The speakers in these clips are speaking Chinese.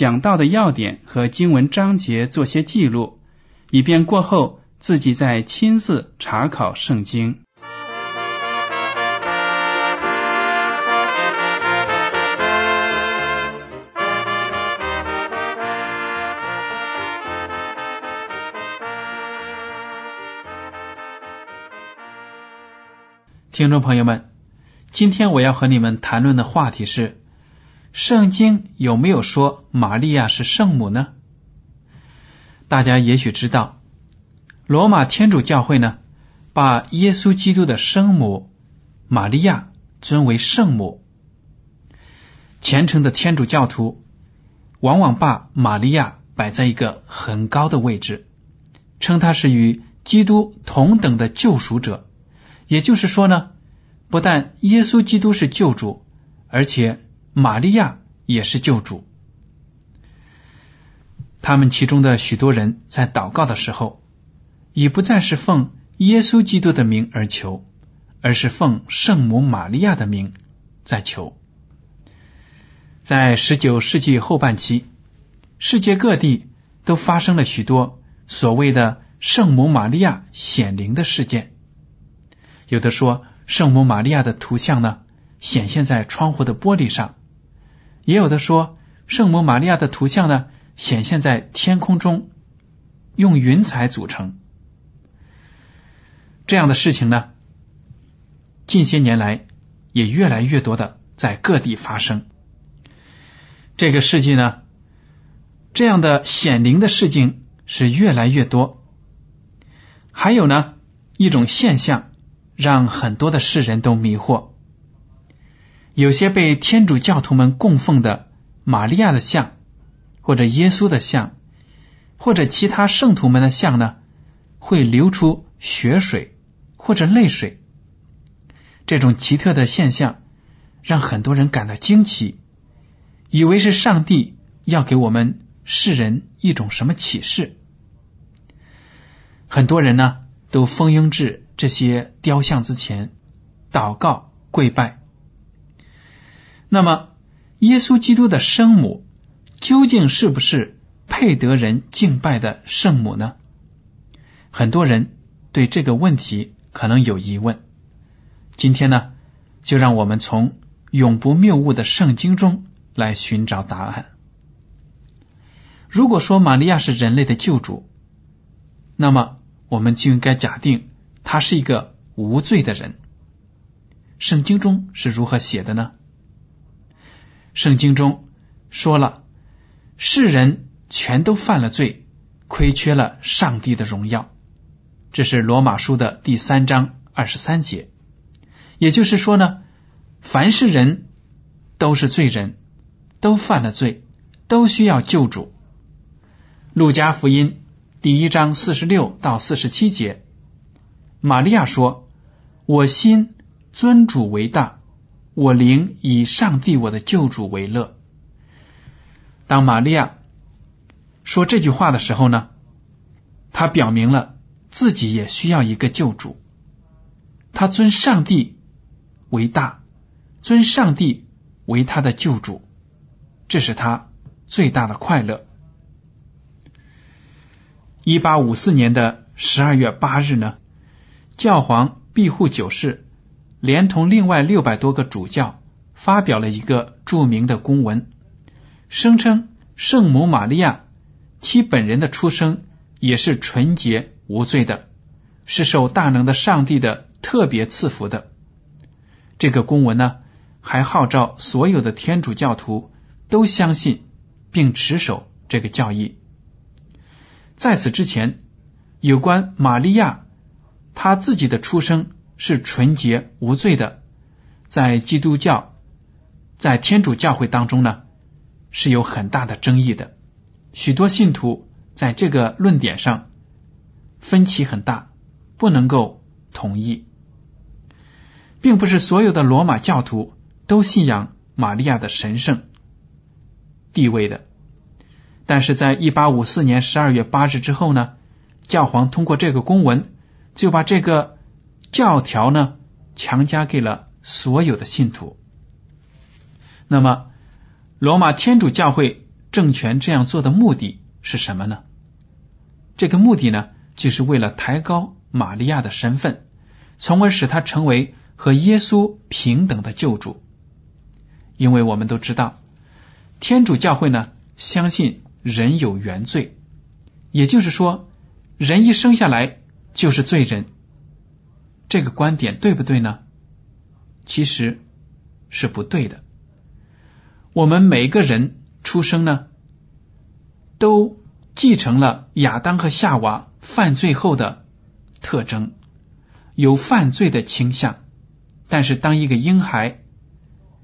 讲到的要点和经文章节做些记录，以便过后自己再亲自查考圣经。听众朋友们，今天我要和你们谈论的话题是：圣经有没有说玛利亚是圣母呢？大家也许知道，罗马天主教会呢，把耶稣基督的生母玛利亚尊为圣母。虔诚的天主教徒往往把玛利亚摆在一个很高的位置，称她是与基督同等的救赎者。也就是说呢，不但耶稣基督是救主，而且玛利亚也是救主。他们其中的许多人在祷告的时候，已不再是奉耶稣基督的名而求，而是奉圣母玛利亚的名在求。在十九世纪后半期，世界各地都发生了许多所谓的圣母玛利亚显灵的事件。有的说，圣母玛利亚的图像呢显现在窗户的玻璃上；也有的说，圣母玛利亚的图像呢显现在天空中，用云彩组成。这样的事情呢，近些年来也越来越多的在各地发生。这个世纪呢，这样的显灵的事情是越来越多。还有呢，一种现象。让很多的世人都迷惑。有些被天主教徒们供奉的玛利亚的像，或者耶稣的像，或者其他圣徒们的像呢，会流出血水或者泪水。这种奇特的现象让很多人感到惊奇，以为是上帝要给我们世人一种什么启示。很多人呢都蜂拥至。这些雕像之前祷告跪拜，那么耶稣基督的生母究竟是不是配得人敬拜的圣母呢？很多人对这个问题可能有疑问。今天呢，就让我们从永不谬误的圣经中来寻找答案。如果说玛利亚是人类的救主，那么我们就应该假定。他是一个无罪的人。圣经中是如何写的呢？圣经中说了，世人全都犯了罪，亏缺了上帝的荣耀。这是罗马书的第三章二十三节。也就是说呢，凡是人都是罪人，都犯了罪，都需要救主。路加福音第一章四十六到四十七节。玛利亚说：“我心尊主为大，我灵以上帝我的救主为乐。”当玛利亚说这句话的时候呢，他表明了自己也需要一个救主。他尊上帝为大，尊上帝为他的救主，这是他最大的快乐。一八五四年的十二月八日呢？教皇庇护九世连同另外六百多个主教发表了一个著名的公文，声称圣母玛利亚其本人的出生也是纯洁无罪的，是受大能的上帝的特别赐福的。这个公文呢，还号召所有的天主教徒都相信并持守这个教义。在此之前，有关玛利亚她自己的出生是纯洁无罪的，在基督教、在天主教会当中呢，是有很大的争议的。许多信徒在这个论点上分歧很大，不能够统一，并不是所有的罗马教徒都信仰玛利亚的神圣地位的。但是在一八五四年十二月八日之后呢，教皇通过这个公文，就把这个教条呢强加给了所有的信徒。那么，罗马天主教会政权这样做的目的是什么呢？这个目的呢，就是为了抬高玛利亚的身份，从而使她成为和耶稣平等的救主。因为我们都知道，天主教会呢相信。人有原罪，也就是说，人一生下来就是罪人。这个观点对不对呢？其实是不对的。我们每个人出生呢，都继承了亚当和夏娃犯罪后的特征，有犯罪的倾向。但是，当一个婴孩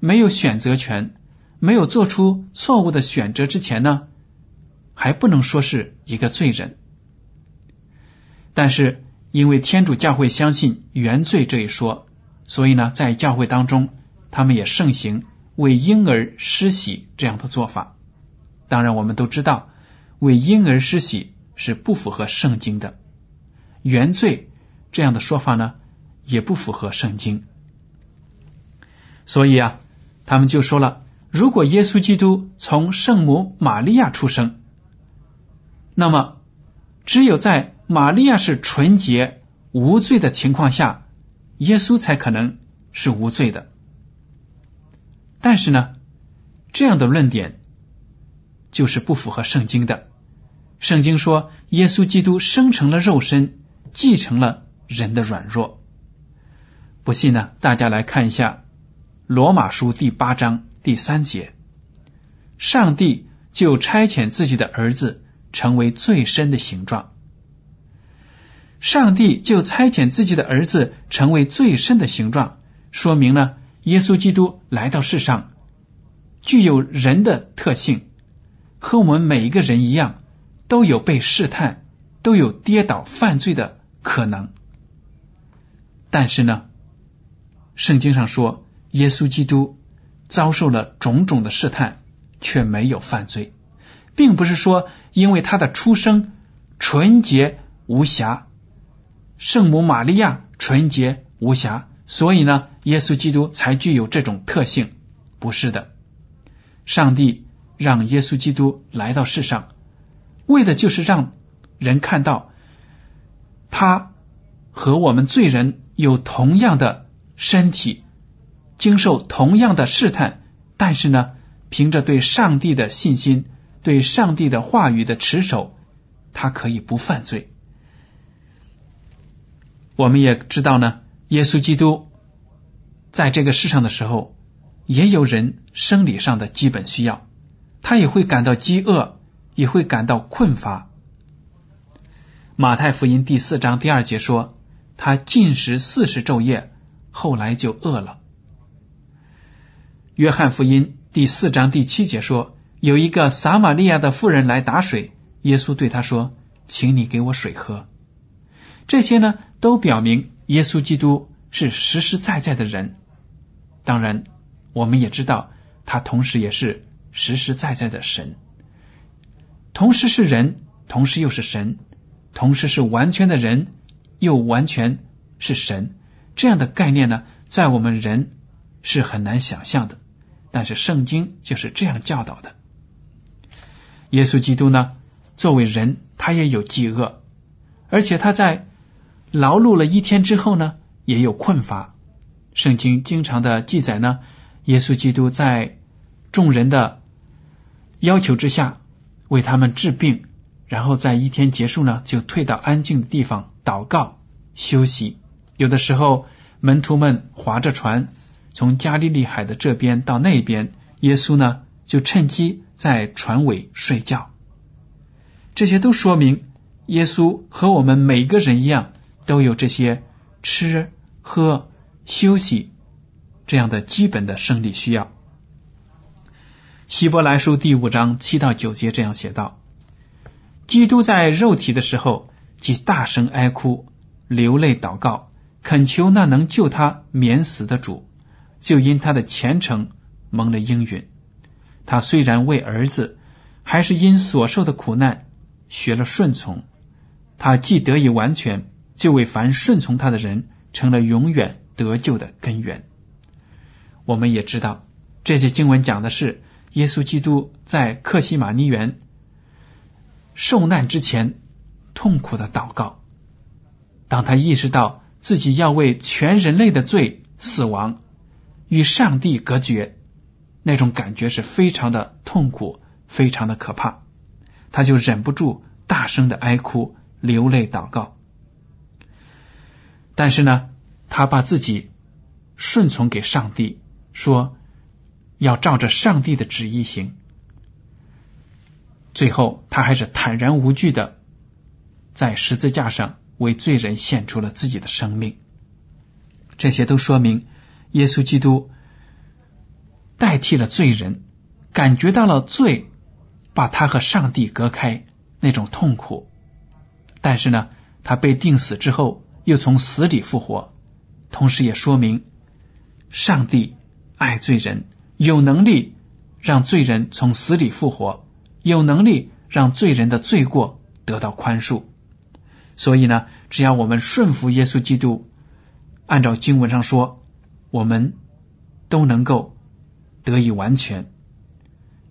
没有选择权，没有做出错误的选择之前呢？还不能说是一个罪人，但是因为天主教会相信原罪这一说，所以呢，在教会当中，他们也盛行为婴儿施洗这样的做法。当然，我们都知道，为婴儿施洗是不符合圣经的，原罪这样的说法呢，也不符合圣经。所以啊，他们就说了，如果耶稣基督从圣母玛利亚出生。那么，只有在玛利亚是纯洁无罪的情况下，耶稣才可能是无罪的。但是呢，这样的论点就是不符合圣经的。圣经说，耶稣基督生成了肉身，继承了人的软弱。不信呢，大家来看一下罗马书第八章第三节：上帝就差遣自己的儿子。成为最深的形状，上帝就差遣自己的儿子成为最深的形状，说明了耶稣基督来到世上具有人的特性，和我们每一个人一样，都有被试探、都有跌倒犯罪的可能。但是呢，圣经上说，耶稣基督遭受了种种的试探，却没有犯罪。并不是说，因为他的出生纯洁无瑕，圣母玛利亚纯洁无瑕，所以呢，耶稣基督才具有这种特性。不是的，上帝让耶稣基督来到世上，为的就是让人看到他和我们罪人有同样的身体，经受同样的试探，但是呢，凭着对上帝的信心。对上帝的话语的持守，他可以不犯罪。我们也知道呢，耶稣基督在这个世上的时候，也有人生理上的基本需要，他也会感到饥饿，也会感到困乏。马太福音第四章第二节说，他进食四十昼夜，后来就饿了。约翰福音第四章第七节说。有一个撒玛利亚的妇人来打水，耶稣对他说：“请你给我水喝。”这些呢，都表明耶稣基督是实实在在的人。当然，我们也知道他同时也是实实在在的神，同时是人，同时又是神，同时是完全的人，又完全是神。这样的概念呢，在我们人是很难想象的，但是圣经就是这样教导的。耶稣基督呢，作为人，他也有饥饿，而且他在劳碌了一天之后呢，也有困乏。圣经经常的记载呢，耶稣基督在众人的要求之下为他们治病，然后在一天结束呢，就退到安静的地方祷告休息。有的时候，门徒们划着船从加利利海的这边到那边，耶稣呢就趁机在船尾睡觉。这些都说明，耶稣和我们每个人一样，都有这些吃喝休息这样的基本的生理需要。希伯来书第五章七到九节这样写道：“基督在肉体的时候，即大声哀哭、流泪祷告，恳求那能救他免死的主，就因他的虔诚蒙了应允。他虽然为儿子，还是因所受的苦难学了顺从。他既得以完全，就为凡顺从他的人成了永远得救的根源。”我们也知道，这些经文讲的是。耶稣基督在克西马尼园受难之前痛苦的祷告，当他意识到自己要为全人类的罪死亡，与上帝隔绝，那种感觉是非常的痛苦，非常的可怕，他就忍不住大声的哀哭、流泪祷告。但是呢，他把自己顺从给上帝，说。要照着上帝的旨意行，最后他还是坦然无惧的在十字架上为罪人献出了自己的生命。这些都说明耶稣基督代替了罪人，感觉到了罪把他和上帝隔开那种痛苦。但是呢，他被钉死之后又从死里复活，同时也说明上帝爱罪人。有能力让罪人从死里复活，有能力让罪人的罪过得到宽恕。所以呢，只要我们顺服耶稣基督，按照经文上说，我们都能够得以完全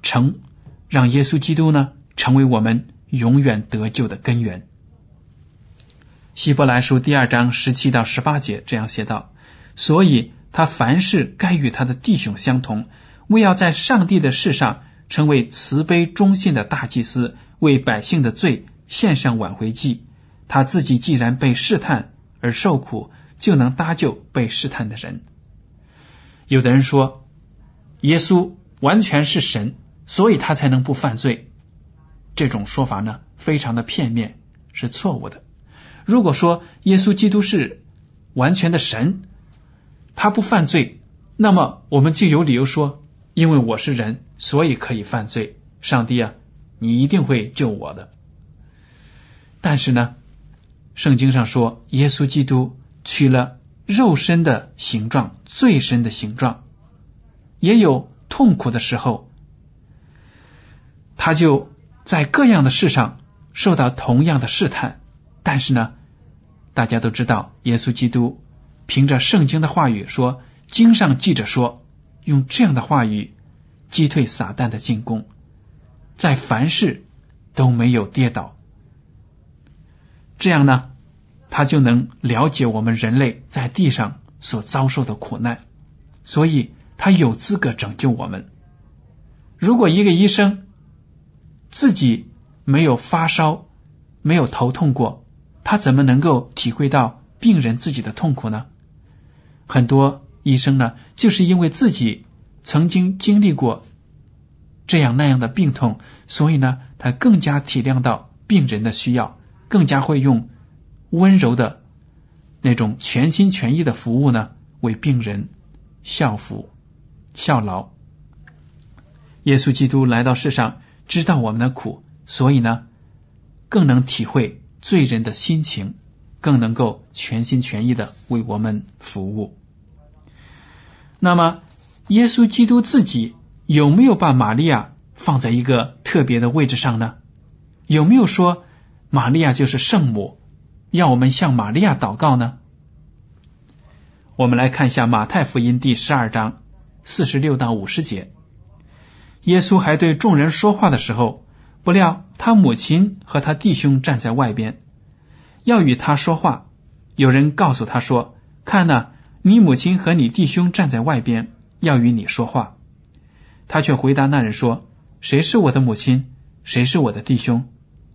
成，让耶稣基督呢成为我们永远得救的根源。希伯来书第二章十七到十八节这样写道：所以。他凡事该与他的弟兄相同，为要在上帝的事上成为慈悲忠信的大祭司，为百姓的罪献上挽回祭。他自己既然被试探而受苦，就能搭救被试探的人。有的人说，耶稣完全是神，所以他才能不犯罪。这种说法呢，非常的片面，是错误的。如果说耶稣基督是完全的神，他不犯罪，那么我们就有理由说，因为我是人，所以可以犯罪。上帝啊，你一定会救我的。但是呢，圣经上说，耶稣基督取了肉身的形状，最深的形状，也有痛苦的时候，他就在各样的事上受到同样的试探。但是呢，大家都知道，耶稣基督。凭着圣经的话语说，经上记着说，用这样的话语击退撒旦的进攻，在凡事都没有跌倒。这样呢，他就能了解我们人类在地上所遭受的苦难，所以他有资格拯救我们。如果一个医生自己没有发烧、没有头痛过，他怎么能够体会到病人自己的痛苦呢？很多医生呢，就是因为自己曾经经历过这样那样的病痛，所以呢，他更加体谅到病人的需要，更加会用温柔的那种全心全意的服务呢，为病人效服效劳。耶稣基督来到世上，知道我们的苦，所以呢，更能体会罪人的心情。更能够全心全意的为我们服务。那么，耶稣基督自己有没有把玛利亚放在一个特别的位置上呢？有没有说玛利亚就是圣母，要我们向玛利亚祷告呢？我们来看一下马太福音第十二章四十六到五十节。耶稣还对众人说话的时候，不料他母亲和他弟兄站在外边。要与他说话，有人告诉他说：“看呐，你母亲和你弟兄站在外边，要与你说话。”他却回答那人说：“谁是我的母亲？谁是我的弟兄？”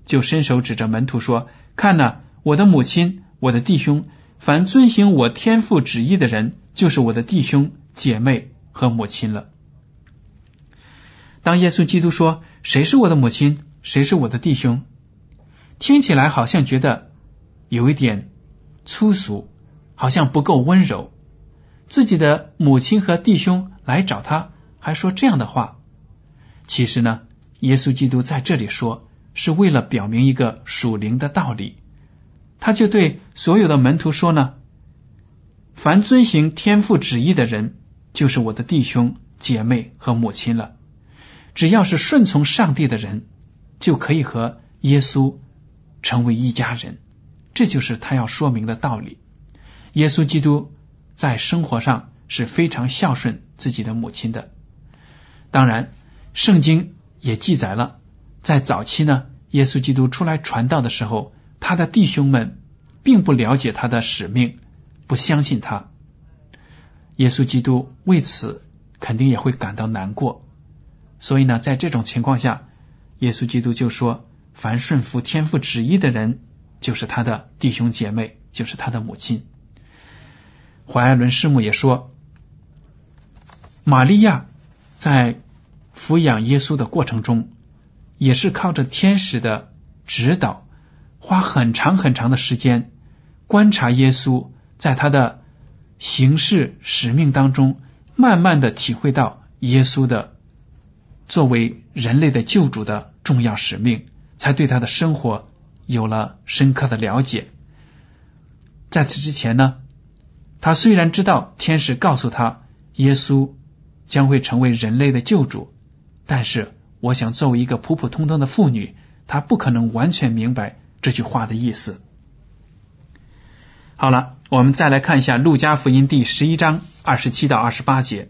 就伸手指着门徒说：“看呐，我的母亲，我的弟兄，凡遵行我天父旨意的人，就是我的弟兄、姐妹和母亲了。”当耶稣基督说：“谁是我的母亲？谁是我的弟兄？”听起来好像觉得有一点粗俗，好像不够温柔。自己的母亲和弟兄来找他，还说这样的话。其实呢，耶稣基督在这里说，是为了表明一个属灵的道理。他就对所有的门徒说呢：“凡遵行天父旨意的人，就是我的弟兄、姐妹和母亲了。只要是顺从上帝的人，就可以和耶稣成为一家人。这就是他要说明的道理。耶稣基督。”在生活上是非常孝顺自己的母亲的。当然，圣经也记载了，在早期呢，耶稣基督出来传道的时候，他的弟兄们并不了解他的使命，不相信他。耶稣基督为此肯定也会感到难过。所以呢，在这种情况下，耶稣基督就说：“凡顺服天父旨意的人，就是他的弟兄姐妹，就是他的母亲。”怀艾伦师母也说，玛利亚在抚养耶稣的过程中，也是靠着天使的指导，花很长很长的时间观察耶稣在他的行事使命当中，慢慢的体会到耶稣的作为人类的救主的重要使命，才对他的生活有了深刻的了解。在此之前呢？他虽然知道天使告诉他耶稣将会成为人类的救主，但是我想作为一个普普通通的妇女，她不可能完全明白这句话的意思。好了，我们再来看一下《路加福音》第十一章二十七到二十八节。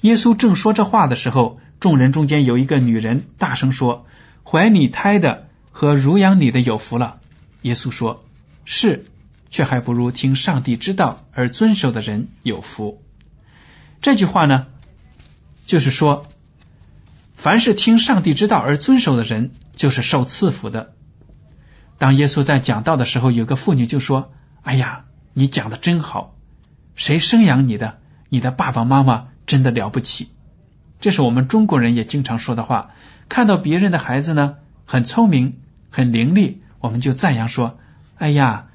耶稣正说这话的时候，众人中间有一个女人大声说：“怀你胎的和乳养你的有福了。”耶稣说：“是。”却还不如听上帝之道而遵守的人有福。这句话呢，就是说，凡是听上帝之道而遵守的人，就是受赐福的。当耶稣在讲道的时候，有个妇女就说：“哎呀，你讲的真好！谁生养你的？你的爸爸妈妈真的了不起。”这是我们中国人也经常说的话。看到别人的孩子呢，很聪明、很伶俐，我们就赞扬说：“哎呀。”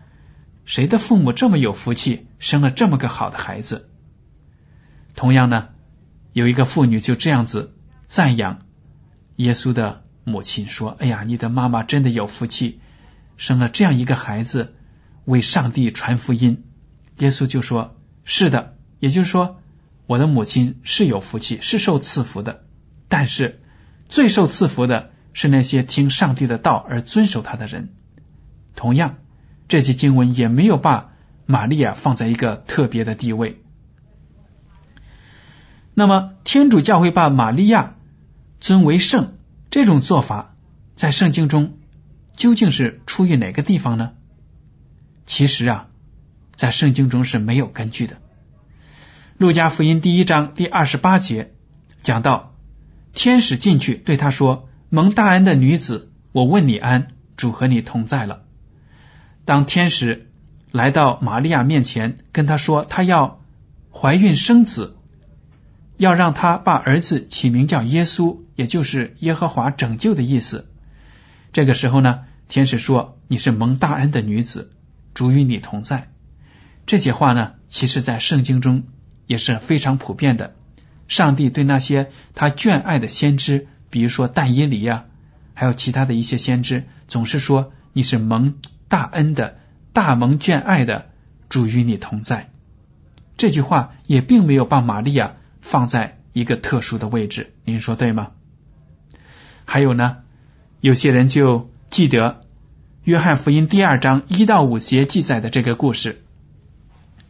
谁的父母这么有福气，生了这么个好的孩子？同样呢，有一个妇女就这样子赞扬耶稣的母亲，说：“哎呀，你的妈妈真的有福气，生了这样一个孩子，为上帝传福音。”耶稣就说：“是的，也就是说，我的母亲是有福气，是受赐福的。但是最受赐福的是那些听上帝的道而遵守他的人。同样。”这些经文也没有把玛利亚放在一个特别的地位。那么，天主教会把玛利亚尊为圣这种做法，在圣经中究竟是出于哪个地方呢？其实啊，在圣经中是没有根据的。路加福音第一章第二十八节讲到，天使进去对他说：“蒙大恩的女子，我问你安，主和你同在了。”当天使来到玛利亚面前，跟他说他要怀孕生子，要让他把儿子起名叫耶稣，也就是耶和华拯救的意思。这个时候呢，天使说：“你是蒙大恩的女子，主与你同在。”这些话呢，其实在圣经中也是非常普遍的。上帝对那些他眷爱的先知，比如说但耶里呀，还有其他的一些先知，总是说你是蒙。大恩的大蒙眷爱的主与你同在，这句话也并没有把玛利亚放在一个特殊的位置，您说对吗？还有呢，有些人就记得约翰福音第二章一到五节记载的这个故事。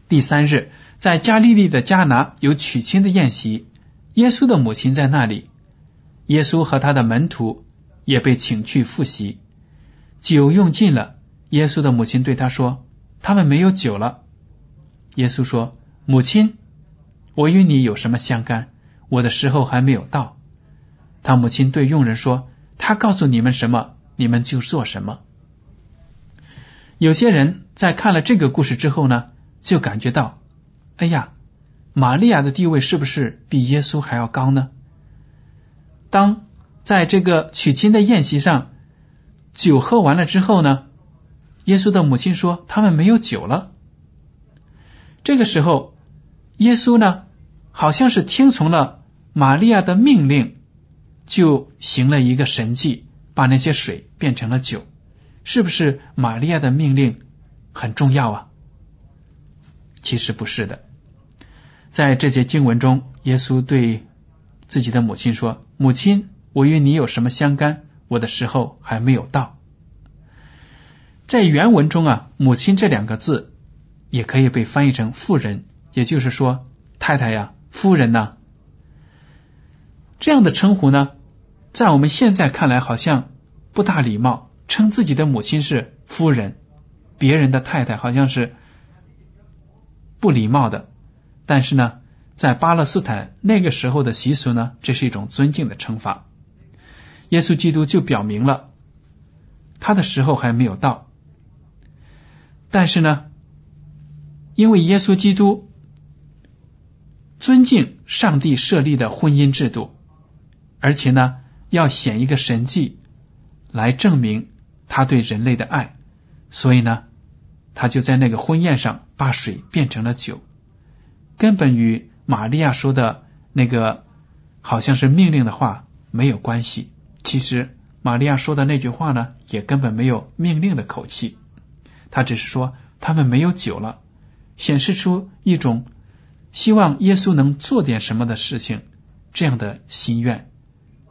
第三日，在加利利的迦拿有娶亲的宴席，耶稣的母亲在那里，耶稣和他的门徒也被请去复习，酒用尽了。耶稣的母亲对他说：“他们没有酒了。”耶稣说：“母亲，我与你有什么相干？我的时候还没有到。”他母亲对佣人说：“他告诉你们什么，你们就做什么。有些人在看了这个故事之后呢，就感觉到，哎呀，玛利亚的地位是不是比耶稣还要高呢？当在这个娶亲的宴席上，酒喝完了之后呢，耶稣的母亲说他们没有酒了。这个时候，耶稣呢，好像是听从了玛利亚的命令，就行了一个神迹，把那些水变成了酒。是不是玛利亚的命令很重要啊？其实不是的。在这节经文中，耶稣对自己的母亲说：“母亲，我与你有什么相干？我的时候还没有到。”在原文中啊，“母亲”这两个字也可以被翻译成“妇人”，也就是说，太太呀，夫人呢。这样的称呼呢，在我们现在看来好像不大礼貌。称自己的母亲是夫人，别人的太太好像是不礼貌的。但是呢，在巴勒斯坦那个时候的习俗呢，这是一种尊敬的称法。耶稣基督就表明了他的时候还没有到。但是呢，因为耶稣基督尊敬上帝设立的婚姻制度，而且呢，要显一个神迹来证明。他对人类的爱，所以呢，他就在那个婚宴上把水变成了酒，根本与玛利亚说的那个好像是命令的话没有关系。其实玛利亚说的那句话呢，也根本没有命令的口气，他只是说他们没有酒了，显示出一种希望耶稣能做点什么的事情这样的心愿，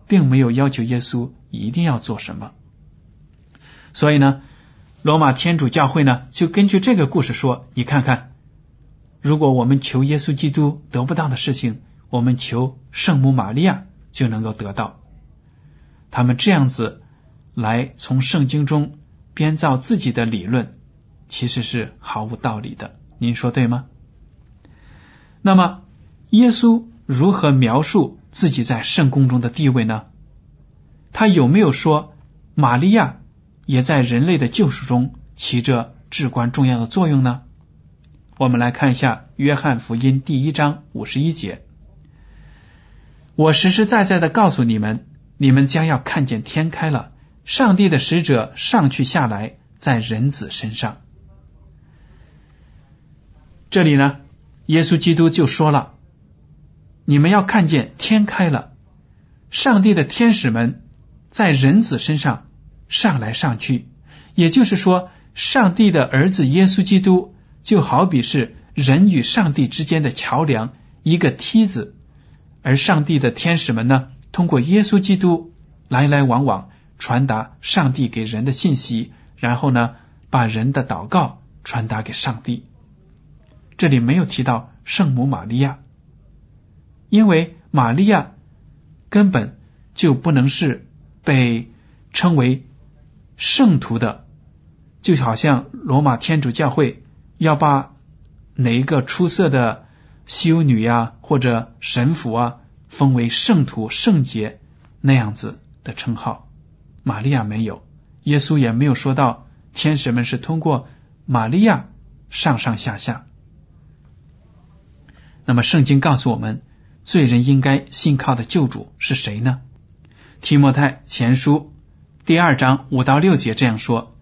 并没有要求耶稣一定要做什么。所以呢，罗马天主教会呢就根据这个故事说：“你看看，如果我们求耶稣基督得不到的事情，我们求圣母玛利亚就能够得到。”他们这样子来从圣经中编造自己的理论，其实是毫无道理的。您说对吗？那么，耶稣如何描述自己在圣宫中的地位呢？他有没有说玛利亚？也在人类的救赎中起着至关重要的作用呢。我们来看一下《约翰福音》第一章五十一节：“我实实在在的告诉你们，你们将要看见天开了，上帝的使者上去下来，在人子身上。”这里呢，耶稣基督就说了：“你们要看见天开了，上帝的天使们在人子身上。”上来上去，也就是说，上帝的儿子耶稣基督就好比是人与上帝之间的桥梁，一个梯子；而上帝的天使们呢，通过耶稣基督来来往往传达上帝给人的信息，然后呢，把人的祷告传达给上帝。这里没有提到圣母玛利亚，因为玛利亚根本就不能是被称为。圣徒的，就好像罗马天主教会要把哪一个出色的修女呀或者神父啊封为圣徒、圣洁那样子的称号。玛利亚没有，耶稣也没有说到天使们是通过玛利亚上上下下。那么圣经告诉我们，罪人应该信靠的救主是谁呢？提摩太前书。第二章五到六节这样说：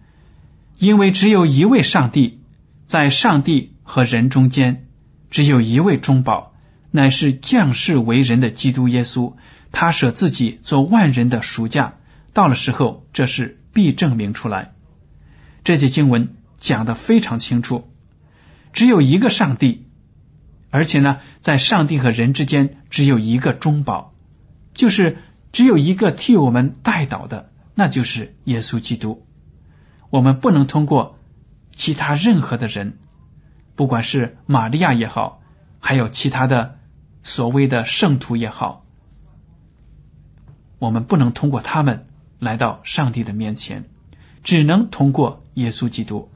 因为只有一位上帝，在上帝和人中间，只有一位中保，乃是降世为人的基督耶稣。他舍自己做万人的赎价，到了时候，这是必证明出来。这节经文讲的非常清楚，只有一个上帝，而且呢，在上帝和人之间只有一个中保，就是只有一个替我们代祷的。那就是耶稣基督。我们不能通过其他任何的人，不管是玛利亚也好，还有其他的所谓的圣徒也好，我们不能通过他们来到上帝的面前，只能通过耶稣基督。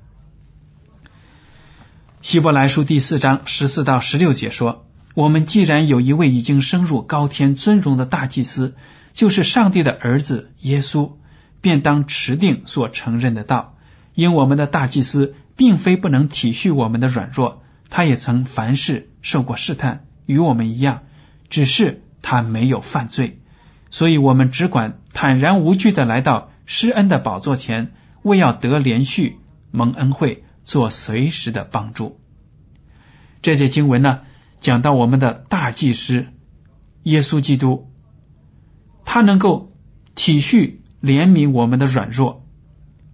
希伯来书第四章十四到十六节说：“我们既然有一位已经升入高天尊荣的大祭司。”就是上帝的儿子耶稣，便当持定所承认的道。因我们的大祭司并非不能体恤我们的软弱，他也曾凡事受过试探，与我们一样，只是他没有犯罪。所以，我们只管坦然无惧的来到施恩的宝座前，为要得连续蒙恩惠，做随时的帮助。这节经文呢，讲到我们的大祭司耶稣基督，他能够体恤怜悯我们的软弱，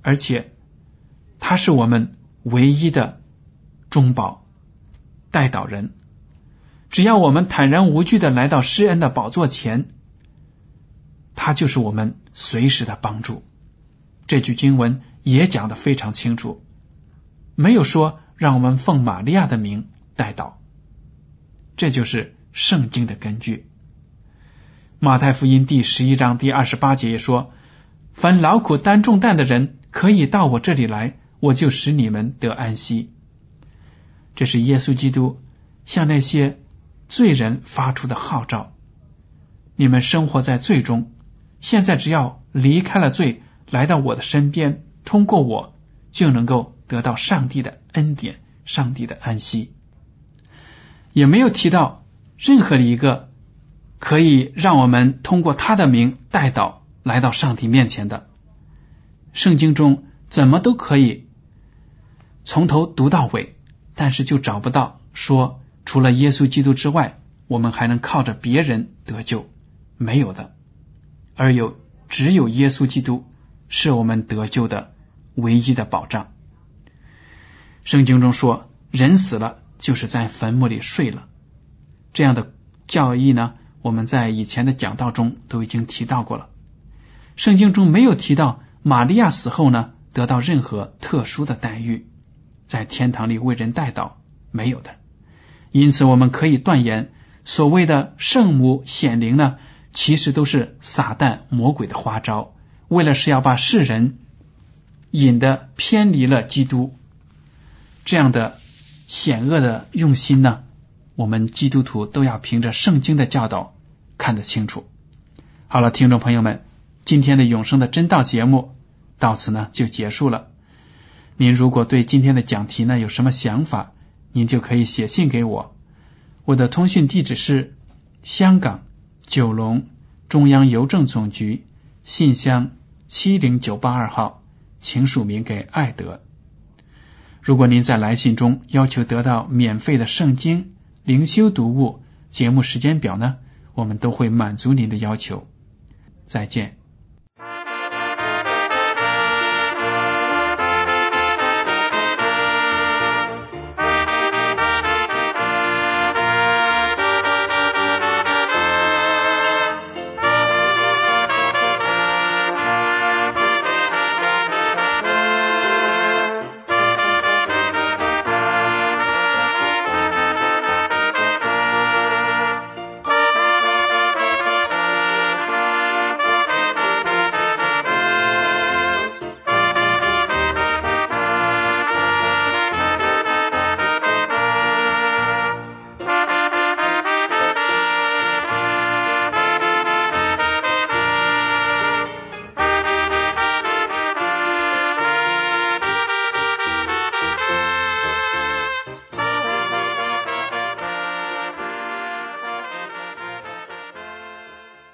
而且他是我们唯一的中保代祷人。只要我们坦然无惧的来到施恩的宝座前，他就是我们随时的帮助。这句经文也讲的非常清楚，没有说让我们奉玛利亚的名。带到，这就是圣经的根据。马太福音第十一章第二十八节也说：“凡劳苦担重担的人，可以到我这里来，我就使你们得安息。”这是耶稣基督向那些罪人发出的号召：“你们生活在罪中，现在只要离开了罪，来到我的身边，通过我，就能够得到上帝的恩典，上帝的安息。”也没有提到任何的一个可以让我们通过他的名带到来到上帝面前的。圣经中怎么都可以从头读到尾，但是就找不到说除了耶稣基督之外，我们还能靠着别人得救，没有的。而有只有耶稣基督是我们得救的唯一的保障。圣经中说，人死了。就是在坟墓里睡了，这样的教义呢，我们在以前的讲道中都已经提到过了。圣经中没有提到玛利亚死后呢得到任何特殊的待遇，在天堂里为人代祷没有的。因此，我们可以断言，所谓的圣母显灵呢，其实都是撒旦魔鬼的花招，为了是要把世人引得偏离了基督这样的。险恶的用心呢？我们基督徒都要凭着圣经的教导看得清楚。好了，听众朋友们，今天的永生的真道节目到此呢就结束了。您如果对今天的讲题呢有什么想法，您就可以写信给我。我的通讯地址是香港九龙中央邮政总局信箱七零九八二号，请署名给爱德。如果您在来信中要求得到免费的圣经灵修读物节目时间表呢，我们都会满足您的要求。再见。